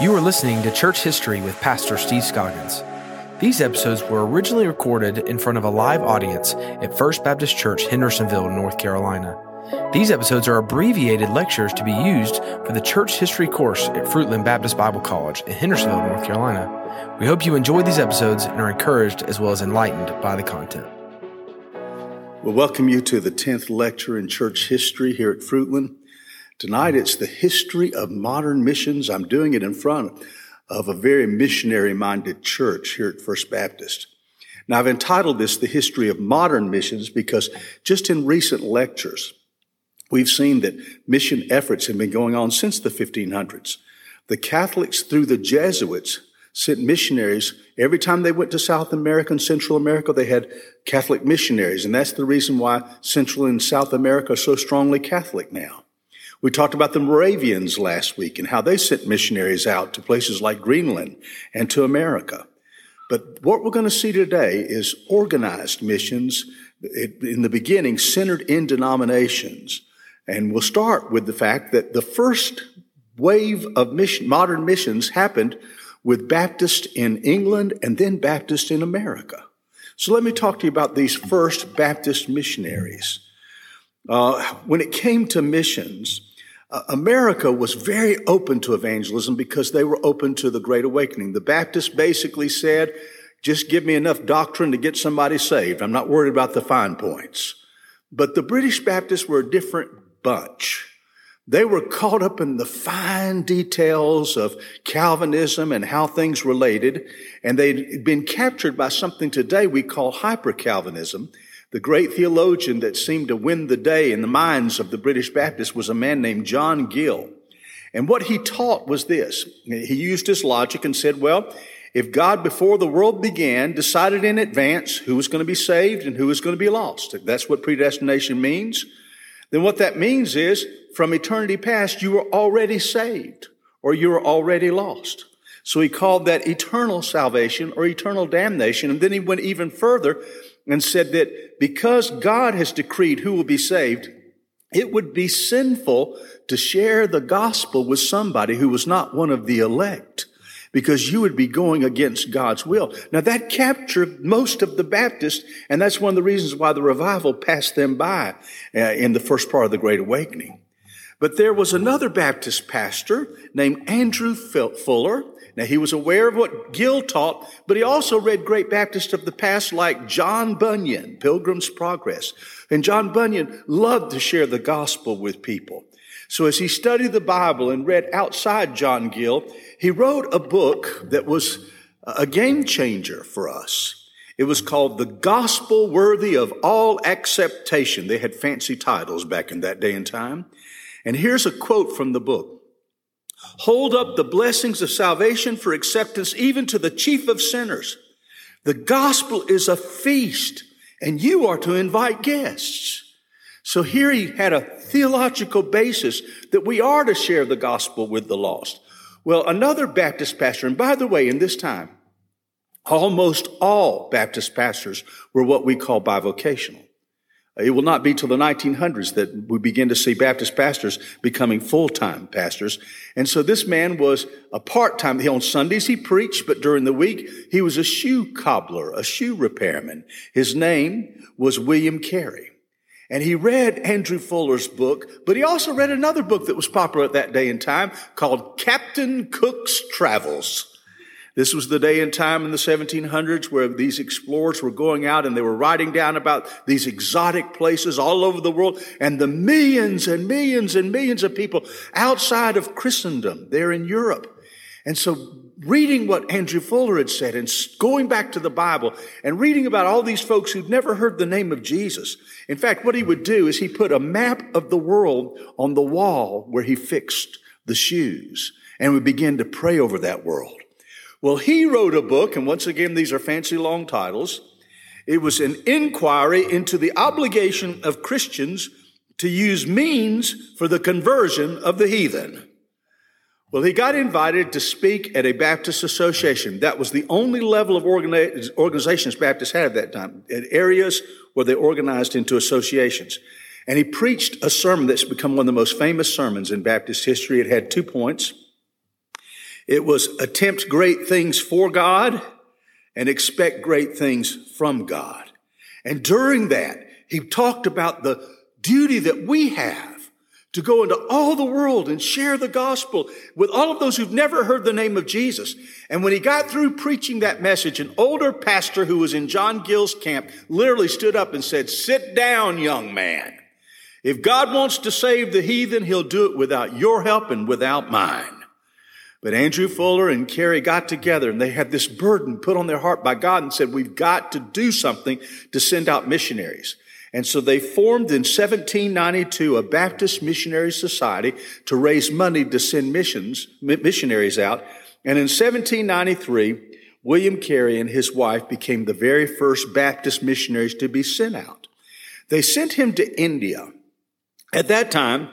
You are listening to Church History with Pastor Steve Scoggins. These episodes were originally recorded in front of a live audience at First Baptist Church, Hendersonville, North Carolina. These episodes are abbreviated lectures to be used for the church history course at Fruitland Baptist Bible College in Hendersonville, North Carolina. We hope you enjoy these episodes and are encouraged as well as enlightened by the content. We'll welcome you to the 10th lecture in church history here at Fruitland. Tonight it's the history of modern missions. I'm doing it in front of a very missionary minded church here at First Baptist. Now I've entitled this the history of modern missions because just in recent lectures, we've seen that mission efforts have been going on since the 1500s. The Catholics through the Jesuits sent missionaries. Every time they went to South America and Central America, they had Catholic missionaries. And that's the reason why Central and South America are so strongly Catholic now. We talked about the Moravians last week and how they sent missionaries out to places like Greenland and to America. But what we're going to see today is organized missions in the beginning centered in denominations. And we'll start with the fact that the first wave of mission, modern missions happened with Baptists in England and then Baptists in America. So let me talk to you about these first Baptist missionaries. Uh, when it came to missions, uh, America was very open to evangelism because they were open to the Great Awakening. The Baptists basically said, just give me enough doctrine to get somebody saved. I'm not worried about the fine points. But the British Baptists were a different bunch. They were caught up in the fine details of Calvinism and how things related, and they'd been captured by something today we call hyper Calvinism. The great theologian that seemed to win the day in the minds of the British Baptists was a man named John Gill. And what he taught was this. He used his logic and said, well, if God before the world began decided in advance who was going to be saved and who was going to be lost, that's what predestination means, then what that means is from eternity past, you were already saved or you were already lost. So he called that eternal salvation or eternal damnation. And then he went even further and said that because God has decreed who will be saved, it would be sinful to share the gospel with somebody who was not one of the elect because you would be going against God's will. Now that captured most of the Baptists, and that's one of the reasons why the revival passed them by uh, in the first part of the Great Awakening. But there was another Baptist pastor named Andrew Fuller now, he was aware of what Gill taught, but he also read great Baptists of the past like John Bunyan, Pilgrim's Progress. And John Bunyan loved to share the gospel with people. So as he studied the Bible and read outside John Gill, he wrote a book that was a game changer for us. It was called The Gospel Worthy of All Acceptation. They had fancy titles back in that day and time. And here's a quote from the book. Hold up the blessings of salvation for acceptance even to the chief of sinners. The gospel is a feast and you are to invite guests. So here he had a theological basis that we are to share the gospel with the lost. Well, another Baptist pastor, and by the way, in this time, almost all Baptist pastors were what we call bivocational. It will not be till the 1900s that we begin to see Baptist pastors becoming full-time pastors. And so this man was a part-time. On Sundays he preached, but during the week he was a shoe cobbler, a shoe repairman. His name was William Carey. And he read Andrew Fuller's book, but he also read another book that was popular at that day and time called Captain Cook's Travels. This was the day and time in the 1700s where these explorers were going out and they were writing down about these exotic places all over the world and the millions and millions and millions of people outside of Christendom there in Europe. And so reading what Andrew Fuller had said and going back to the Bible and reading about all these folks who'd never heard the name of Jesus. In fact, what he would do is he put a map of the world on the wall where he fixed the shoes and would begin to pray over that world. Well, he wrote a book, and once again, these are fancy long titles. It was an inquiry into the obligation of Christians to use means for the conversion of the heathen. Well, he got invited to speak at a Baptist association. That was the only level of organizations Baptists had at that time, in areas where they organized into associations. And he preached a sermon that's become one of the most famous sermons in Baptist history. It had two points. It was attempt great things for God and expect great things from God. And during that, he talked about the duty that we have to go into all the world and share the gospel with all of those who've never heard the name of Jesus. And when he got through preaching that message, an older pastor who was in John Gill's camp literally stood up and said, sit down, young man. If God wants to save the heathen, he'll do it without your help and without mine. But Andrew Fuller and Carey got together and they had this burden put on their heart by God and said, we've got to do something to send out missionaries. And so they formed in 1792 a Baptist Missionary Society to raise money to send missions, missionaries out. And in 1793, William Carey and his wife became the very first Baptist missionaries to be sent out. They sent him to India. At that time,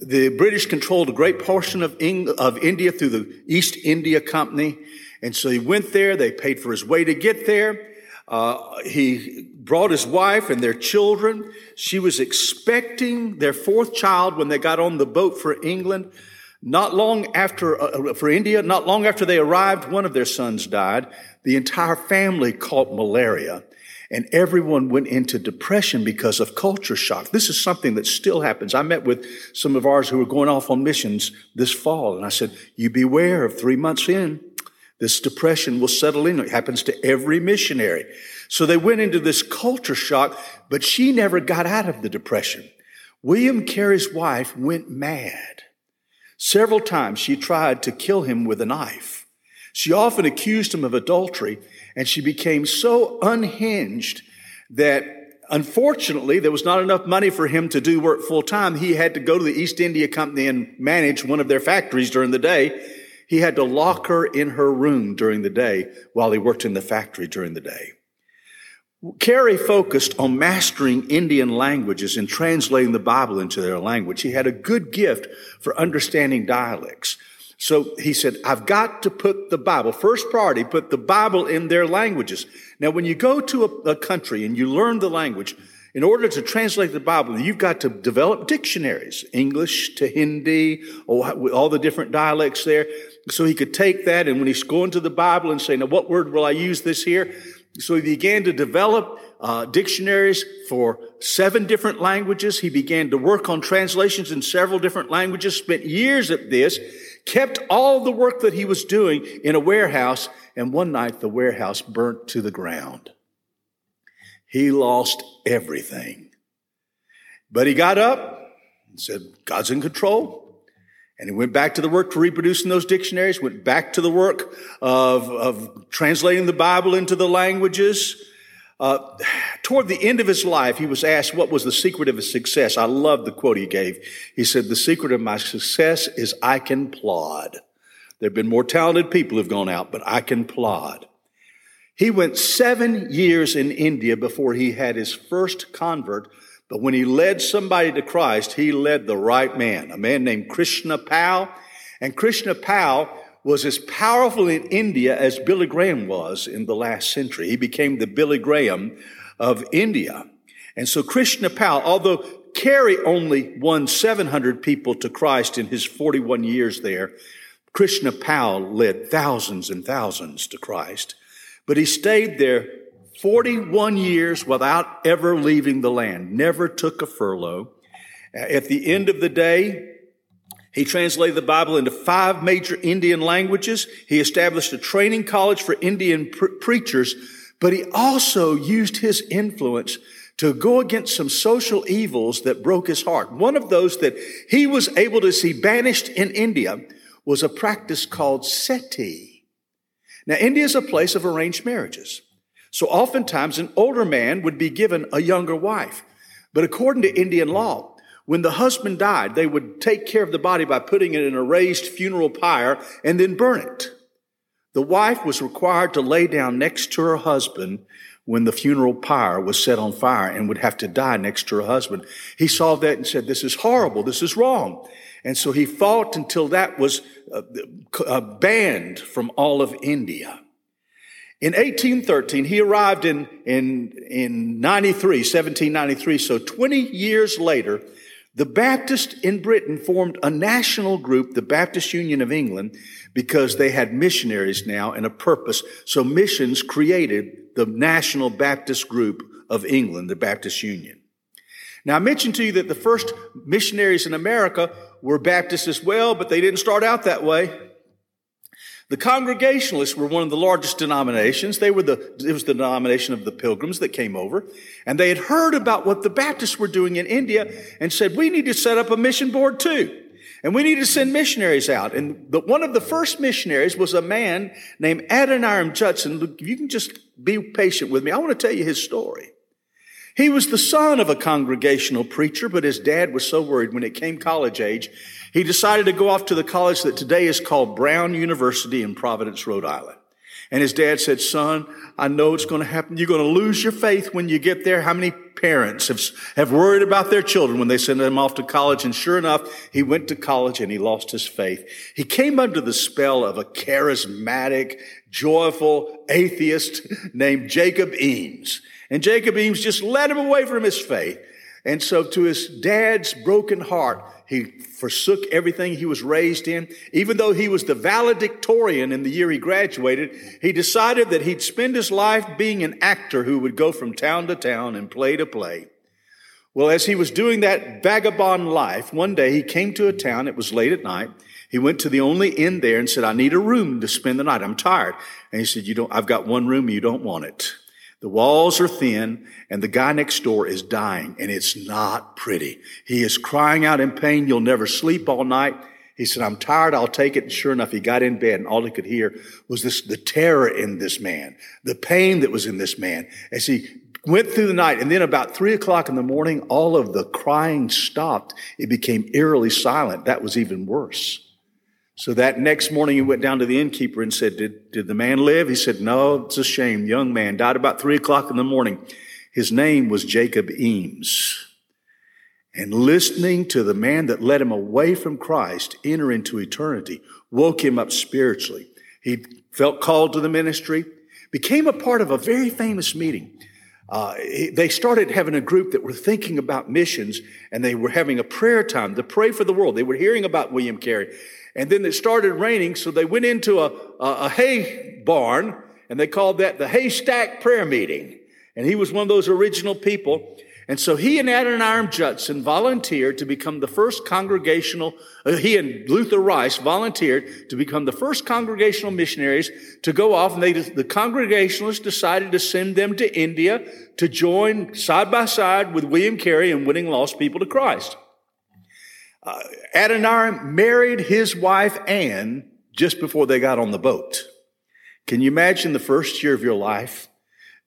the British controlled a great portion of, of India through the East India Company. And so he went there. They paid for his way to get there. Uh, he brought his wife and their children. She was expecting their fourth child when they got on the boat for England. Not long after, uh, for India, not long after they arrived, one of their sons died. The entire family caught malaria and everyone went into depression because of culture shock. This is something that still happens. I met with some of ours who were going off on missions this fall and I said, you beware of three months in this depression will settle in. It happens to every missionary. So they went into this culture shock, but she never got out of the depression. William Carey's wife went mad. Several times she tried to kill him with a knife. She often accused him of adultery, and she became so unhinged that unfortunately there was not enough money for him to do work full time. He had to go to the East India Company and manage one of their factories during the day he had to lock her in her room during the day while he worked in the factory during the day. Carey focused on mastering Indian languages and translating the Bible into their language. He had a good gift for understanding dialects. So he said, I've got to put the Bible, first priority, put the Bible in their languages. Now, when you go to a, a country and you learn the language, in order to translate the Bible, you've got to develop dictionaries, English to Hindi, all the different dialects there. So he could take that and when he's going to the Bible and say, now what word will I use this here? So he began to develop uh, dictionaries for seven different languages. He began to work on translations in several different languages, spent years at this, kept all the work that he was doing in a warehouse, and one night the warehouse burnt to the ground. He lost everything. But he got up and said, God's in control. And he went back to the work to reproducing those dictionaries, went back to the work of, of translating the Bible into the languages. Uh, toward the end of his life, he was asked what was the secret of his success. I love the quote he gave. He said, the secret of my success is I can plod. There have been more talented people who've gone out, but I can plod. He went seven years in India before he had his first convert but when he led somebody to Christ, he led the right man, a man named Krishna Pal. And Krishna Pal was as powerful in India as Billy Graham was in the last century. He became the Billy Graham of India. And so Krishna Pal, although Carey only won 700 people to Christ in his 41 years there, Krishna Pal led thousands and thousands to Christ. But he stayed there 41 years without ever leaving the land, never took a furlough. Uh, at the end of the day, he translated the Bible into five major Indian languages. He established a training college for Indian pre- preachers, but he also used his influence to go against some social evils that broke his heart. One of those that he was able to see banished in India was a practice called sati. Now, India is a place of arranged marriages. So oftentimes an older man would be given a younger wife. But according to Indian law, when the husband died, they would take care of the body by putting it in a raised funeral pyre and then burn it. The wife was required to lay down next to her husband when the funeral pyre was set on fire and would have to die next to her husband. He saw that and said, this is horrible. This is wrong. And so he fought until that was uh, uh, banned from all of India. In 1813, he arrived in, in, in 93, 1793. So 20 years later, The Baptists in Britain formed a national group, the Baptist Union of England, because they had missionaries now and a purpose. So missions created the National Baptist Group of England, the Baptist Union. Now I mentioned to you that the first missionaries in America were Baptists as well, but they didn't start out that way. The Congregationalists were one of the largest denominations. They were the, it was the denomination of the pilgrims that came over. And they had heard about what the Baptists were doing in India and said, we need to set up a mission board too. And we need to send missionaries out. And the, one of the first missionaries was a man named Adoniram Judson. Look, you can just be patient with me. I want to tell you his story. He was the son of a congregational preacher, but his dad was so worried when it came college age, he decided to go off to the college that today is called Brown University in Providence, Rhode Island. And his dad said, son, I know it's going to happen. You're going to lose your faith when you get there. How many parents have, have worried about their children when they send them off to college? And sure enough, he went to college and he lost his faith. He came under the spell of a charismatic, joyful atheist named Jacob Eames. And Jacob Eames just led him away from his faith. And so to his dad's broken heart, he forsook everything he was raised in. Even though he was the valedictorian in the year he graduated, he decided that he'd spend his life being an actor who would go from town to town and play to play. Well, as he was doing that vagabond life, one day he came to a town. It was late at night. He went to the only inn there and said, I need a room to spend the night. I'm tired. And he said, you don't, I've got one room. You don't want it. The walls are thin and the guy next door is dying and it's not pretty. He is crying out in pain. You'll never sleep all night. He said, I'm tired. I'll take it. And sure enough, he got in bed and all he could hear was this, the terror in this man, the pain that was in this man as he went through the night. And then about three o'clock in the morning, all of the crying stopped. It became eerily silent. That was even worse. So that next morning he went down to the innkeeper and said, did, did the man live? He said, no, it's a shame. Young man died about three o'clock in the morning. His name was Jacob Eames. And listening to the man that led him away from Christ enter into eternity woke him up spiritually. He felt called to the ministry, became a part of a very famous meeting. Uh, they started having a group that were thinking about missions and they were having a prayer time to pray for the world. They were hearing about William Carey and then it started raining, so they went into a, a, a hay barn, and they called that the haystack prayer meeting. And he was one of those original people. And so he and Adoniram Judson volunteered to become the first congregational, uh, he and Luther Rice volunteered to become the first congregational missionaries to go off. And they, the Congregationalists decided to send them to India to join side by side with William Carey in winning lost people to Christ. Uh, Adoniram married his wife Anne just before they got on the boat. Can you imagine the first year of your life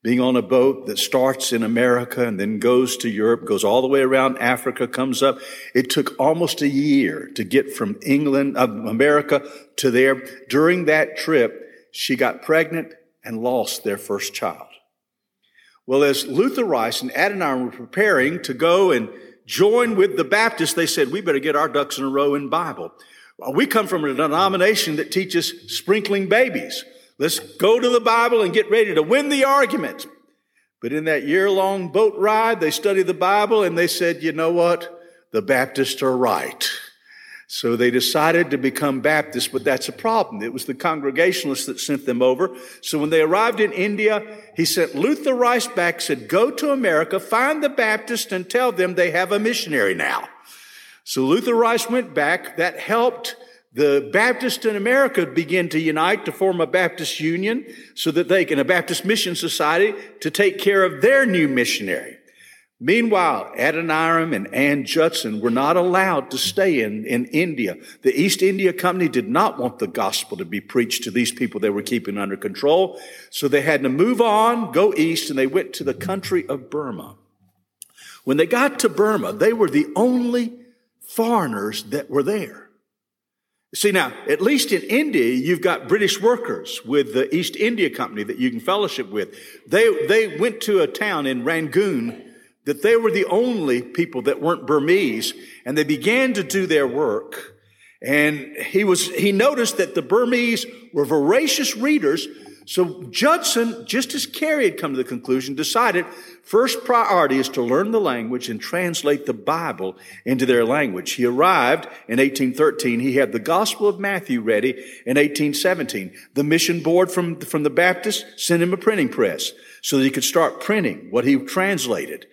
being on a boat that starts in America and then goes to Europe, goes all the way around Africa, comes up? It took almost a year to get from England, uh, America to there. During that trip, she got pregnant and lost their first child. Well, as Luther Rice and Adoniram were preparing to go and join with the Baptists, they said, we better get our ducks in a row in Bible. Well, we come from a denomination that teaches sprinkling babies. Let's go to the Bible and get ready to win the argument. But in that year long boat ride, they studied the Bible and they said, you know what? The Baptists are right. So they decided to become Baptists, but that's a problem. It was the Congregationalists that sent them over. So when they arrived in India, he sent Luther Rice back, said, go to America, find the Baptists and tell them they have a missionary now. So Luther Rice went back. That helped the Baptists in America begin to unite to form a Baptist union so that they can, a Baptist mission society to take care of their new missionary. Meanwhile, Adoniram and Ann Judson were not allowed to stay in, in India. The East India Company did not want the gospel to be preached to these people they were keeping under control. So they had to move on, go east, and they went to the country of Burma. When they got to Burma, they were the only foreigners that were there. See now, at least in India, you've got British workers with the East India Company that you can fellowship with. They, they went to a town in Rangoon that they were the only people that weren't Burmese, and they began to do their work. And he was, he noticed that the Burmese were voracious readers, So Judson, just as Carey had come to the conclusion, decided first priority is to learn the language and translate the Bible into their language. He arrived in 1813. He had the Gospel of Matthew ready in 1817. The mission board from, from the Baptist sent him a printing press so that he could start printing what he translated.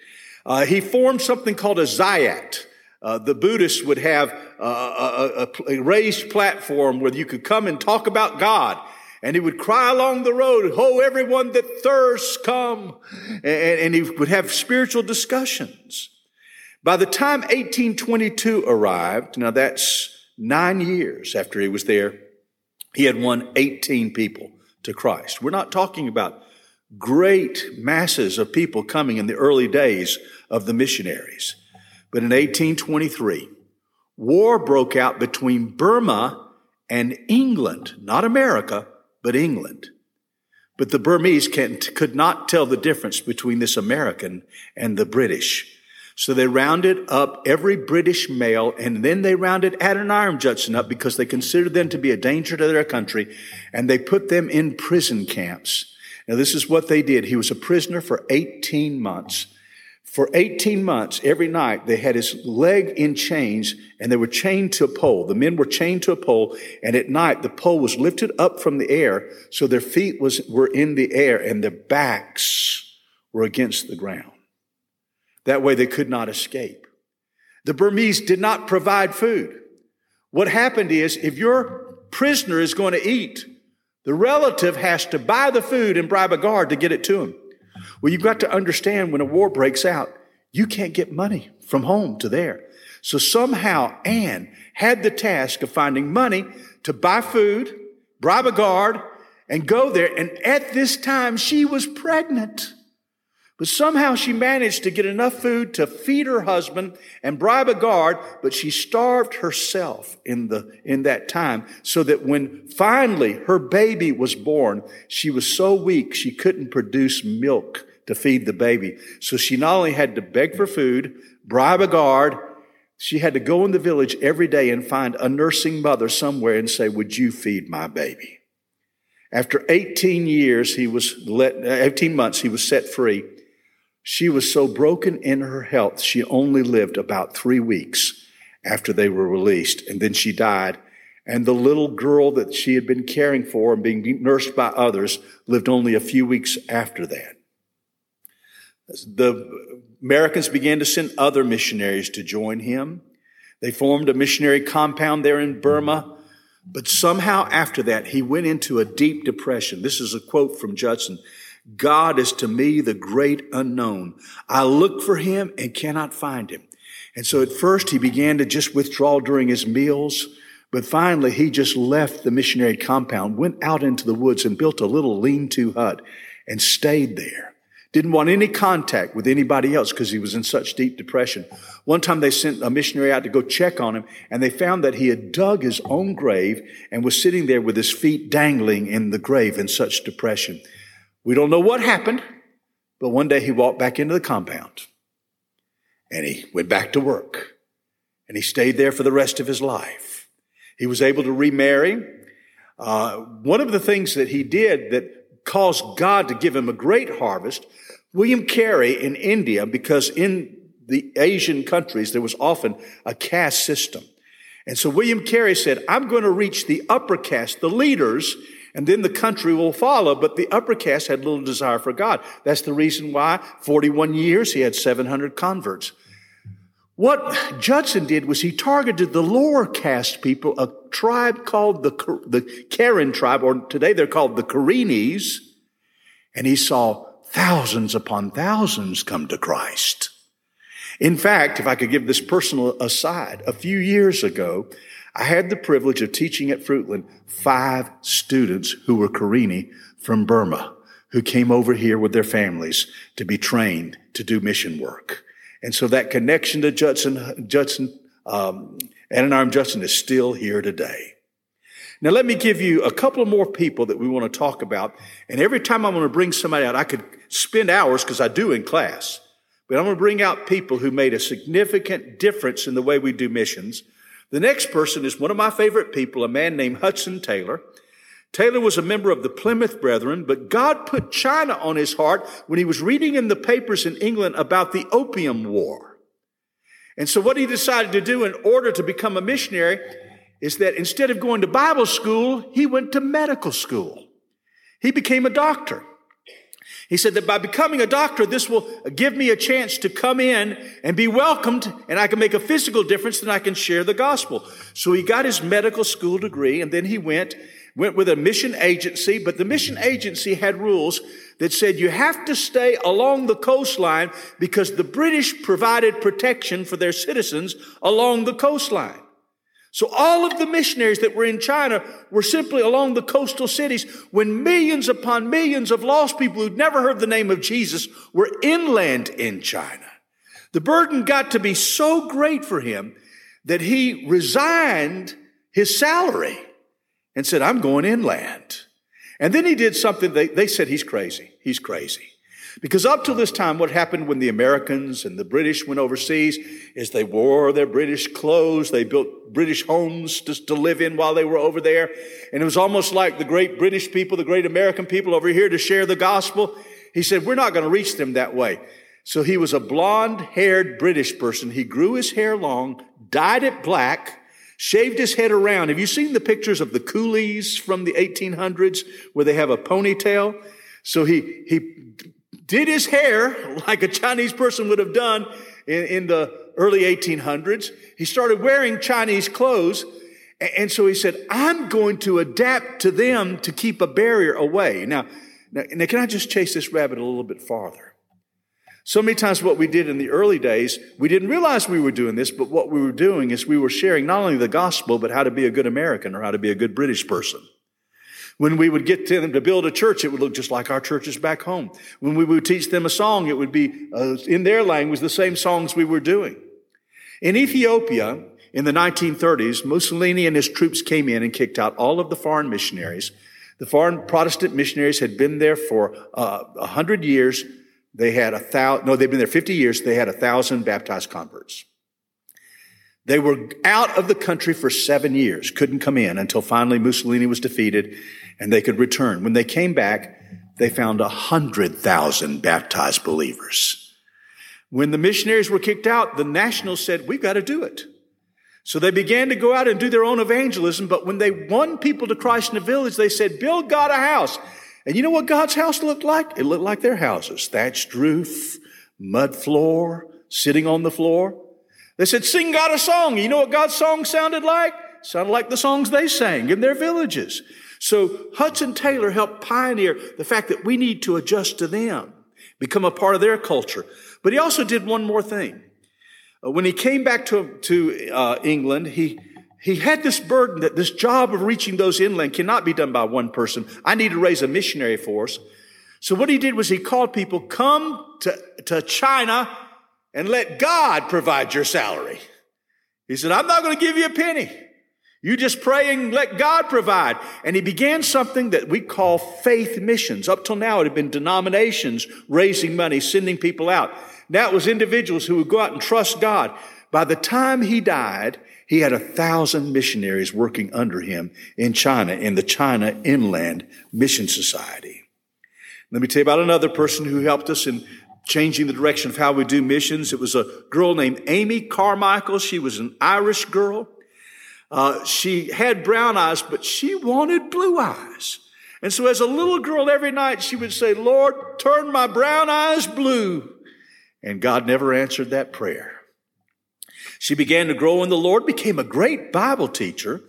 Uh, he formed something called a zayat. Uh, the Buddhists would have uh, a, a, raised platform where you could come and talk about God and he would cry along the road, Ho, everyone that thirsts, come. And, and he would have spiritual discussions. By the time 1822 arrived, now that's nine years after he was there, he had won 18 people to Christ. We're not talking about great masses of people coming in the early days of the missionaries. But in 1823, war broke out between Burma and England, not America, but England. But the Burmese could not tell the difference between this American and the British. So they rounded up every British male and then they rounded Adoniram Judson up because they considered them to be a danger to their country and they put them in prison camps. Now this is what they did. He was a prisoner for 18 months. For 18 months, every night, they had his leg in chains and they were chained to a pole. The men were chained to a pole and at night the pole was lifted up from the air so their feet was, were in the air and their backs were against the ground. That way they could not escape. The Burmese did not provide food. What happened is if your prisoner is going to eat, the relative has to buy the food and bribe a guard to get it to him. Well, you've got to understand when a war breaks out, you can't get money from home to there. So somehow Anne had the task of finding money to buy food, bribe a guard, and go there. And at this time, she was pregnant. But somehow she managed to get enough food to feed her husband and bribe a guard, but she starved herself in the, in that time so that when finally her baby was born, she was so weak she couldn't produce milk to feed the baby. So she not only had to beg for food, bribe a guard, she had to go in the village every day and find a nursing mother somewhere and say, would you feed my baby? After 18 years, he was let, 18 months, he was set free. She was so broken in her health, she only lived about three weeks after they were released, and then she died. And the little girl that she had been caring for and being nursed by others lived only a few weeks after that. The Americans began to send other missionaries to join him. They formed a missionary compound there in Burma. But somehow after that, he went into a deep depression. This is a quote from Judson. God is to me the great unknown. I look for him and cannot find him. And so at first he began to just withdraw during his meals, but finally he just left the missionary compound, went out into the woods and built a little lean-to hut and stayed there. Didn't want any contact with anybody else because he was in such deep depression. One time they sent a missionary out to go check on him and they found that he had dug his own grave and was sitting there with his feet dangling in the grave in such depression. We don't know what happened, but one day he walked back into the compound and he went back to work and he stayed there for the rest of his life. He was able to remarry. Uh, one of the things that he did that caused God to give him a great harvest, William Carey in India, because in the Asian countries there was often a caste system. And so William Carey said, I'm going to reach the upper caste, the leaders, and then the country will follow. But the upper caste had little desire for God. That's the reason why 41 years he had 700 converts. What Judson did was he targeted the lower caste people, a tribe called the, the Karen tribe, or today they're called the Karennis, and he saw thousands upon thousands come to Christ. In fact, if I could give this personal aside, a few years ago, I had the privilege of teaching at Fruitland five students who were Karenni from Burma, who came over here with their families to be trained to do mission work. And so that connection to Judson, Judson, um, Adoniram Judson is still here today. Now let me give you a couple more people that we want to talk about. And every time I'm going to bring somebody out, I could spend hours because I do in class. But I'm going to bring out people who made a significant difference in the way we do missions. The next person is one of my favorite people, a man named Hudson Taylor. Taylor was a member of the Plymouth Brethren, but God put China on his heart when he was reading in the papers in England about the Opium War. And so what he decided to do in order to become a missionary is that instead of going to Bible school, he went to medical school. He became a doctor. He said that by becoming a doctor, this will give me a chance to come in and be welcomed, and I can make a physical difference, and I can share the gospel. So he got his medical school degree, and then he went, went with a mission agency, but the mission agency had rules that said you have to stay along the coastline because the British provided protection for their citizens along the coastline. So all of the missionaries that were in China were simply along the coastal cities when millions upon millions of lost people who'd never heard the name of Jesus were inland in China. The burden got to be so great for him that he resigned his salary and said, I'm going inland. And then he did something, they, they said he's crazy. He's crazy. Because up till this time, what happened when the Americans and the British went overseas is they wore their British clothes. They built British homes just to live in while they were over there. And it was almost like the great British people, the great American people over here to share the gospel. He said, we're not going to reach them that way. So he was a blonde haired British person. He grew his hair long, dyed it black, shaved his head around. Have you seen the pictures of the coolies from the 1800s where they have a ponytail? So he, he did his hair like a Chinese person would have done in, in the early 1800s. He started wearing Chinese clothes. And so he said, I'm going to adapt to them to keep a barrier away. Now, now, now, can I just chase this rabbit a little bit farther? So many times what we did in the early days, we didn't realize we were doing this, but what we were doing is we were sharing not only the gospel, but how to be a good American or how to be a good British person. When we would get them to build a church, it would look just like our churches back home. When we would teach them a song, it would be uh, in their language the same songs we were doing. In Ethiopia, in the 1930s, Mussolini and his troops came in and kicked out all of the foreign missionaries. The foreign Protestant missionaries had been there for uh, a uh, hundred years. They had a thousand, no, they'd been there 50 years. They had a thousand baptized converts. They were out of the country for seven years, couldn't come in until finally Mussolini was defeated and they could return. When they came back, they found a hundred thousand baptized believers. When the missionaries were kicked out, the nationals said, we've got to do it. So they began to go out and do their own evangelism, but when they won people to Christ in a village, they said, build God a house. And you know what God's house looked like? It looked like their houses. Thatched roof, mud floor, sitting on the floor. They said, sing God a song. You know what God's song sounded like? sounded like the songs they sang in their villages. So Hudson Taylor helped pioneer the fact that we need to adjust to them, become a part of their culture. But he also did one more thing. Uh, when he came back to, to uh, England, he, he had this burden that this job of reaching those inland cannot be done by one person. I need to raise a missionary force. So what he did was he called people, come to, to China and let God provide your salary. He said, I'm not going to give you a penny. You just pray and let God provide. And he began something that we call faith missions. Up till now, it had been denominations raising money, sending people out. Now it was individuals who would go out and trust God. By the time he died, he had a thousand missionaries working under him in China, in the China Inland Mission Society. Let me tell you about another person who helped us in changing the direction of how we do missions. It was a girl named Amy Carmichael. She was an Irish girl. Uh, she had brown eyes, but she wanted blue eyes. And so as a little girl, every night she would say, Lord, turn my brown eyes blue. And God never answered that prayer. She began to grow in the Lord, became a great Bible teacher.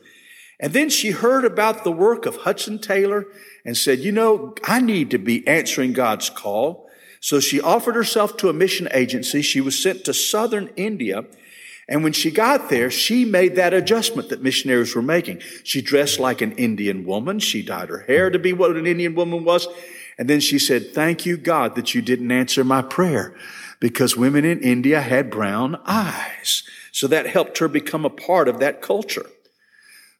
And then she heard about the work of Hudson Taylor and said, you know, I need to be answering God's call. So she offered herself to a mission agency. She was sent to southern India. And when she got there, she made that adjustment that missionaries were making. She dressed like an Indian woman. She dyed her hair to be what an Indian woman was. And then she said, thank you, God, that you didn't answer my prayer because women in India had brown eyes. So that helped her become a part of that culture.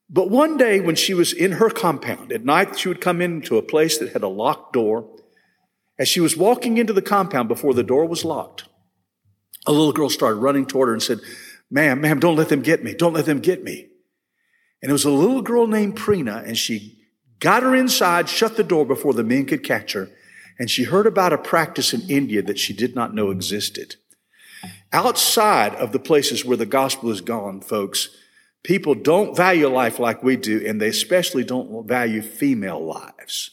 But one day when she was in her compound, at night she would come into a place that had a locked door as she was walking into the compound before the door was locked, a little girl started running toward her and said, Ma'am, ma'am, don't let them get me. Don't let them get me. And it was a little girl named Preena, and she got her inside, shut the door before the men could catch her, and she heard about a practice in India that she did not know existed. Outside of the places where the gospel is gone, folks, people don't value life like we do, and they especially don't value female lives.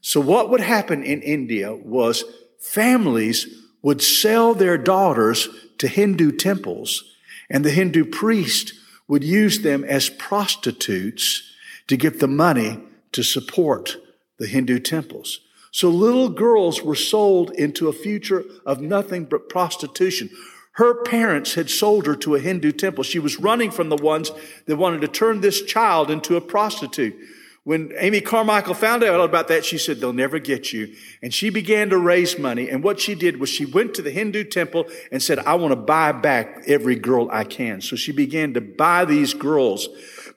So what would happen in India was families would sell their daughters to Hindu temples, and the Hindu priest would use them as prostitutes to get the money to support the Hindu temples. So little girls were sold into a future of nothing but prostitution. Her parents had sold her to a Hindu temple. She was running from the ones that wanted to turn this child into a prostitute. When Amy Carmichael found out about that, she said, they'll never get you. And she began to raise money. And what she did was she went to the Hindu temple and said, I want to buy back every girl I can. So she began to buy these girls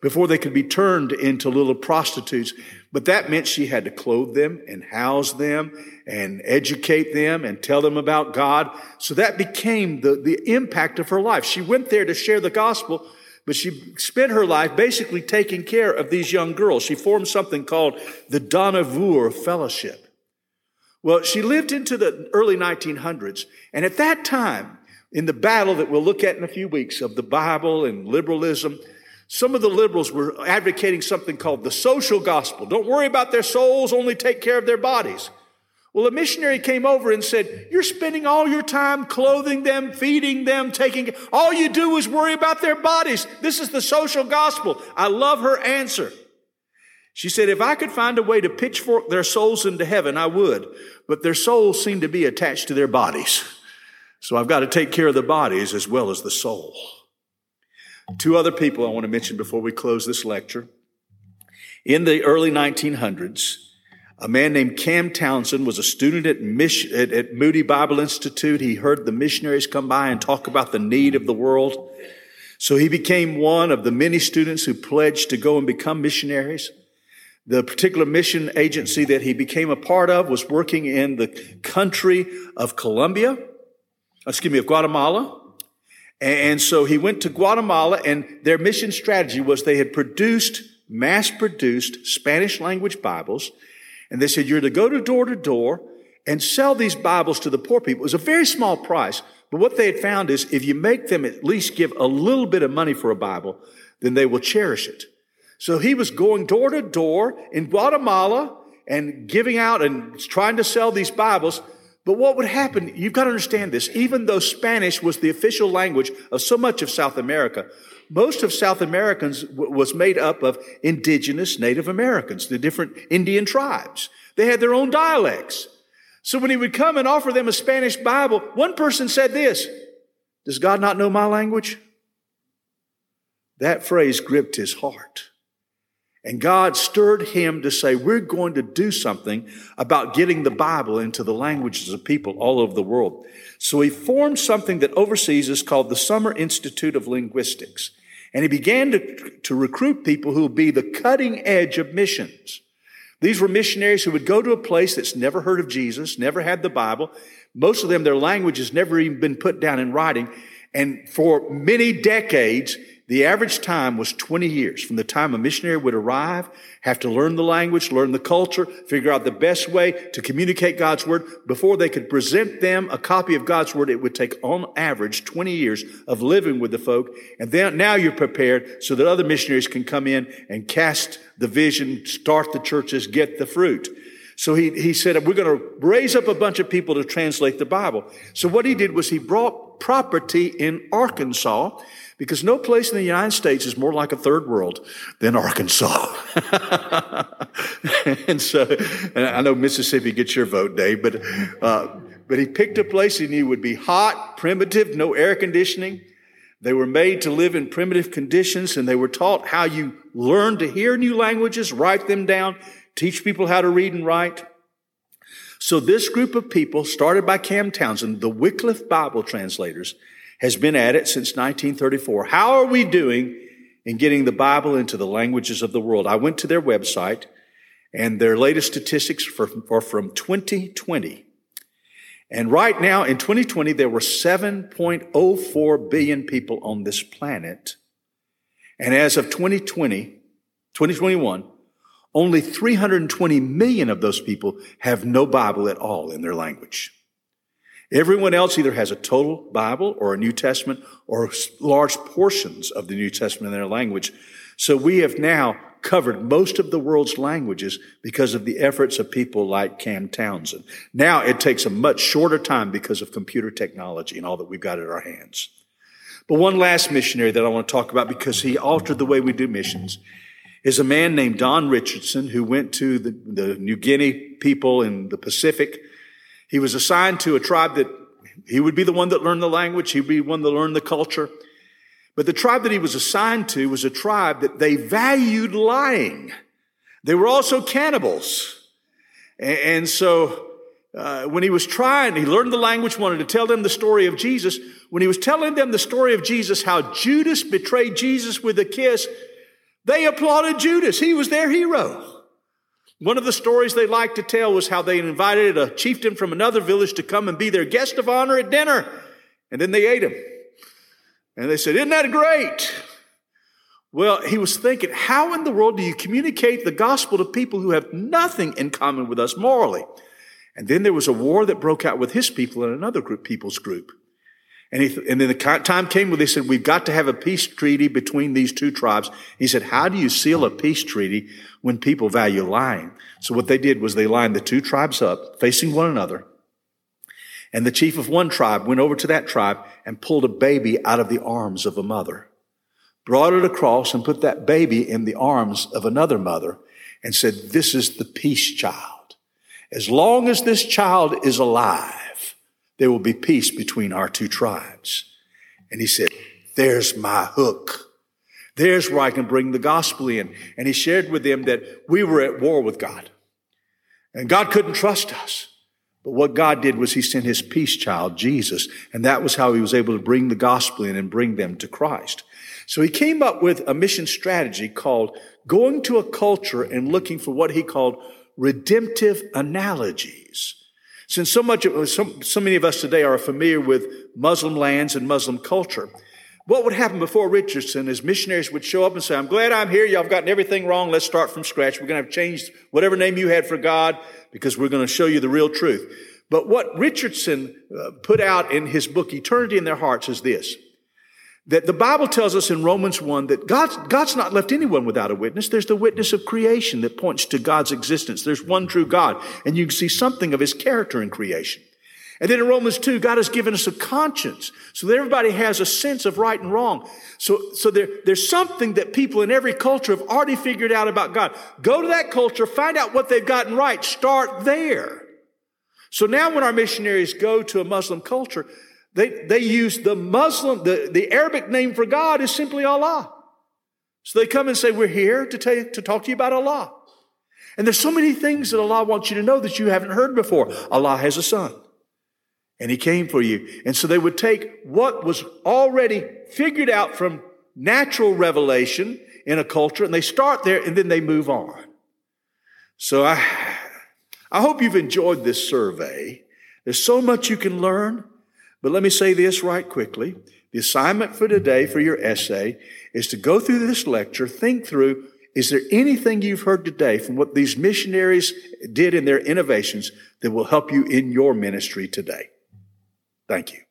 before they could be turned into little prostitutes. But that meant she had to clothe them and house them and educate them and tell them about God. So that became the, the impact of her life. She went there to share the gospel but she spent her life basically taking care of these young girls. She formed something called the Dohnavur Fellowship. Well, she lived into the early 1900s. And at that time, in the battle that we'll look at in a few weeks of the Bible and liberalism, some of the liberals were advocating something called the social gospel. Don't worry about their souls, only take care of their bodies. Well, a missionary came over and said, You're spending all your time clothing them, feeding them, taking, all you do is worry about their bodies. This is the social gospel. I love her answer. She said, If I could find a way to pitchfork their souls into heaven, I would. But their souls seem to be attached to their bodies. So I've got to take care of the bodies as well as the soul. Two other people I want to mention before we close this lecture. In the early 1900s, a man named Cam Townsend was a student at, Mich- at, at, Moody Bible Institute. He heard the missionaries come by and talk about the need of the world. So he became one of the many students who pledged to go and become missionaries. The particular mission agency that he became a part of was working in the country of Colombia, excuse me, of Guatemala. And so he went to Guatemala and their mission strategy was they had produced, mass produced Spanish language Bibles and they said, you're to go to door to door and sell these Bibles to the poor people. It was a very small price. But what they had found is if you make them at least give a little bit of money for a Bible, then they will cherish it. So he was going door to door in Guatemala and giving out and trying to sell these Bibles. But what would happen, you've got to understand this, even though Spanish was the official language of so much of South America, most of South Americans w- was made up of indigenous Native Americans, the different Indian tribes. They had their own dialects. So when he would come and offer them a Spanish Bible, one person said this, does God not know my language? That phrase gripped his heart. And God stirred him to say, we're going to do something about getting the Bible into the languages of people all over the world. So he formed something that overseas is called the Summer Institute of Linguistics. And he began to, to recruit people who would be the cutting edge of missions. These were missionaries who would go to a place that's never heard of Jesus, never had the Bible. Most of them, their language has never even been put down in writing. And for many decades, the average time was 20 years from the time a missionary would arrive, have to learn the language, learn the culture, figure out the best way to communicate God's word. Before they could present them a copy of God's word, it would take on average 20 years of living with the folk. And then now you're prepared so that other missionaries can come in and cast the vision, start the churches, get the fruit. So he, he said, we're going to raise up a bunch of people to translate the Bible. So what he did was he brought property in Arkansas because no place in the United States is more like a third world than Arkansas. and so, and I know Mississippi gets your vote, Dave, but, uh, but he picked a place he knew would be hot, primitive, no air conditioning. They were made to live in primitive conditions and they were taught how you learn to hear new languages, write them down, teach people how to read and write. So this group of people, started by Cam Townsend, the Wycliffe Bible translators, has been at it since 1934. How are we doing in getting the Bible into the languages of the world? I went to their website and their latest statistics are from 2020. And right now in 2020, there were 7.04 billion people on this planet. And as of 2020, 2021, Only 320 million of those people have no Bible at all in their language. Everyone else either has a total Bible or a New Testament or large portions of the New Testament in their language. So we have now covered most of the world's languages because of the efforts of people like Cam Townsend. Now it takes a much shorter time because of computer technology and all that we've got at our hands. But one last missionary that I want to talk about because he altered the way we do missions is a man named Don Richardson who went to the, the New Guinea people in the Pacific. He was assigned to a tribe that he would be the one that learned the language. He'd be one that learned the culture. But the tribe that he was assigned to was a tribe that they valued lying. They were also cannibals. And so uh, when he was trying, he learned the language, wanted to tell them the story of Jesus. When he was telling them the story of Jesus, how Judas betrayed Jesus with a kiss, they applauded Judas. He was their hero. One of the stories they liked to tell was how they invited a chieftain from another village to come and be their guest of honor at dinner. And then they ate him. And they said, Isn't that great? Well, he was thinking, how in the world do you communicate the gospel to people who have nothing in common with us morally? And then there was a war that broke out with his people and another group, people's group. And, he, and then the time came when they said, we've got to have a peace treaty between these two tribes. He said, how do you seal a peace treaty when people value lying? So what they did was they lined the two tribes up, facing one another. And the chief of one tribe went over to that tribe and pulled a baby out of the arms of a mother, brought it across and put that baby in the arms of another mother and said, this is the peace child. As long as this child is alive, there will be peace between our two tribes. And he said, there's my hook. There's where I can bring the gospel in. And he shared with them that we were at war with God and God couldn't trust us. But what God did was He sent His peace child, Jesus, and that was how He was able to bring the gospel in and bring them to Christ. So He came up with a mission strategy called going to a culture and looking for what He called redemptive analogies. Since so much, so, so many of us today are familiar with Muslim lands and Muslim culture, what would happen before Richardson is missionaries would show up and say, I'm glad I'm here. Y'all have gotten everything wrong. Let's start from scratch. We're going to have changed whatever name you had for God because we're going to show you the real truth. But what Richardson uh, put out in his book, Eternity in Their Hearts, is this. That the Bible tells us in Romans 1 that God's, God's not left anyone without a witness. There's the witness of creation that points to God's existence. There's one true God, and you can see something of his character in creation. And then in Romans 2, God has given us a conscience so that everybody has a sense of right and wrong. So, so there, there's something that people in every culture have already figured out about God. Go to that culture, find out what they've gotten right, start there. So now when our missionaries go to a Muslim culture, they, they use the Muslim, the, the Arabic name for God is simply Allah. So they come and say, we're here to tell you, to talk to you about Allah. And there's so many things that Allah wants you to know that you haven't heard before. Allah has a son and he came for you. And so they would take what was already figured out from natural revelation in a culture and they start there and then they move on. So I, I hope you've enjoyed this survey. There's so much you can learn, but let me say this right quickly. The assignment for today for your essay is to go through this lecture, think through, is there anything you've heard today from what these missionaries did in their innovations that will help you in your ministry today? Thank you.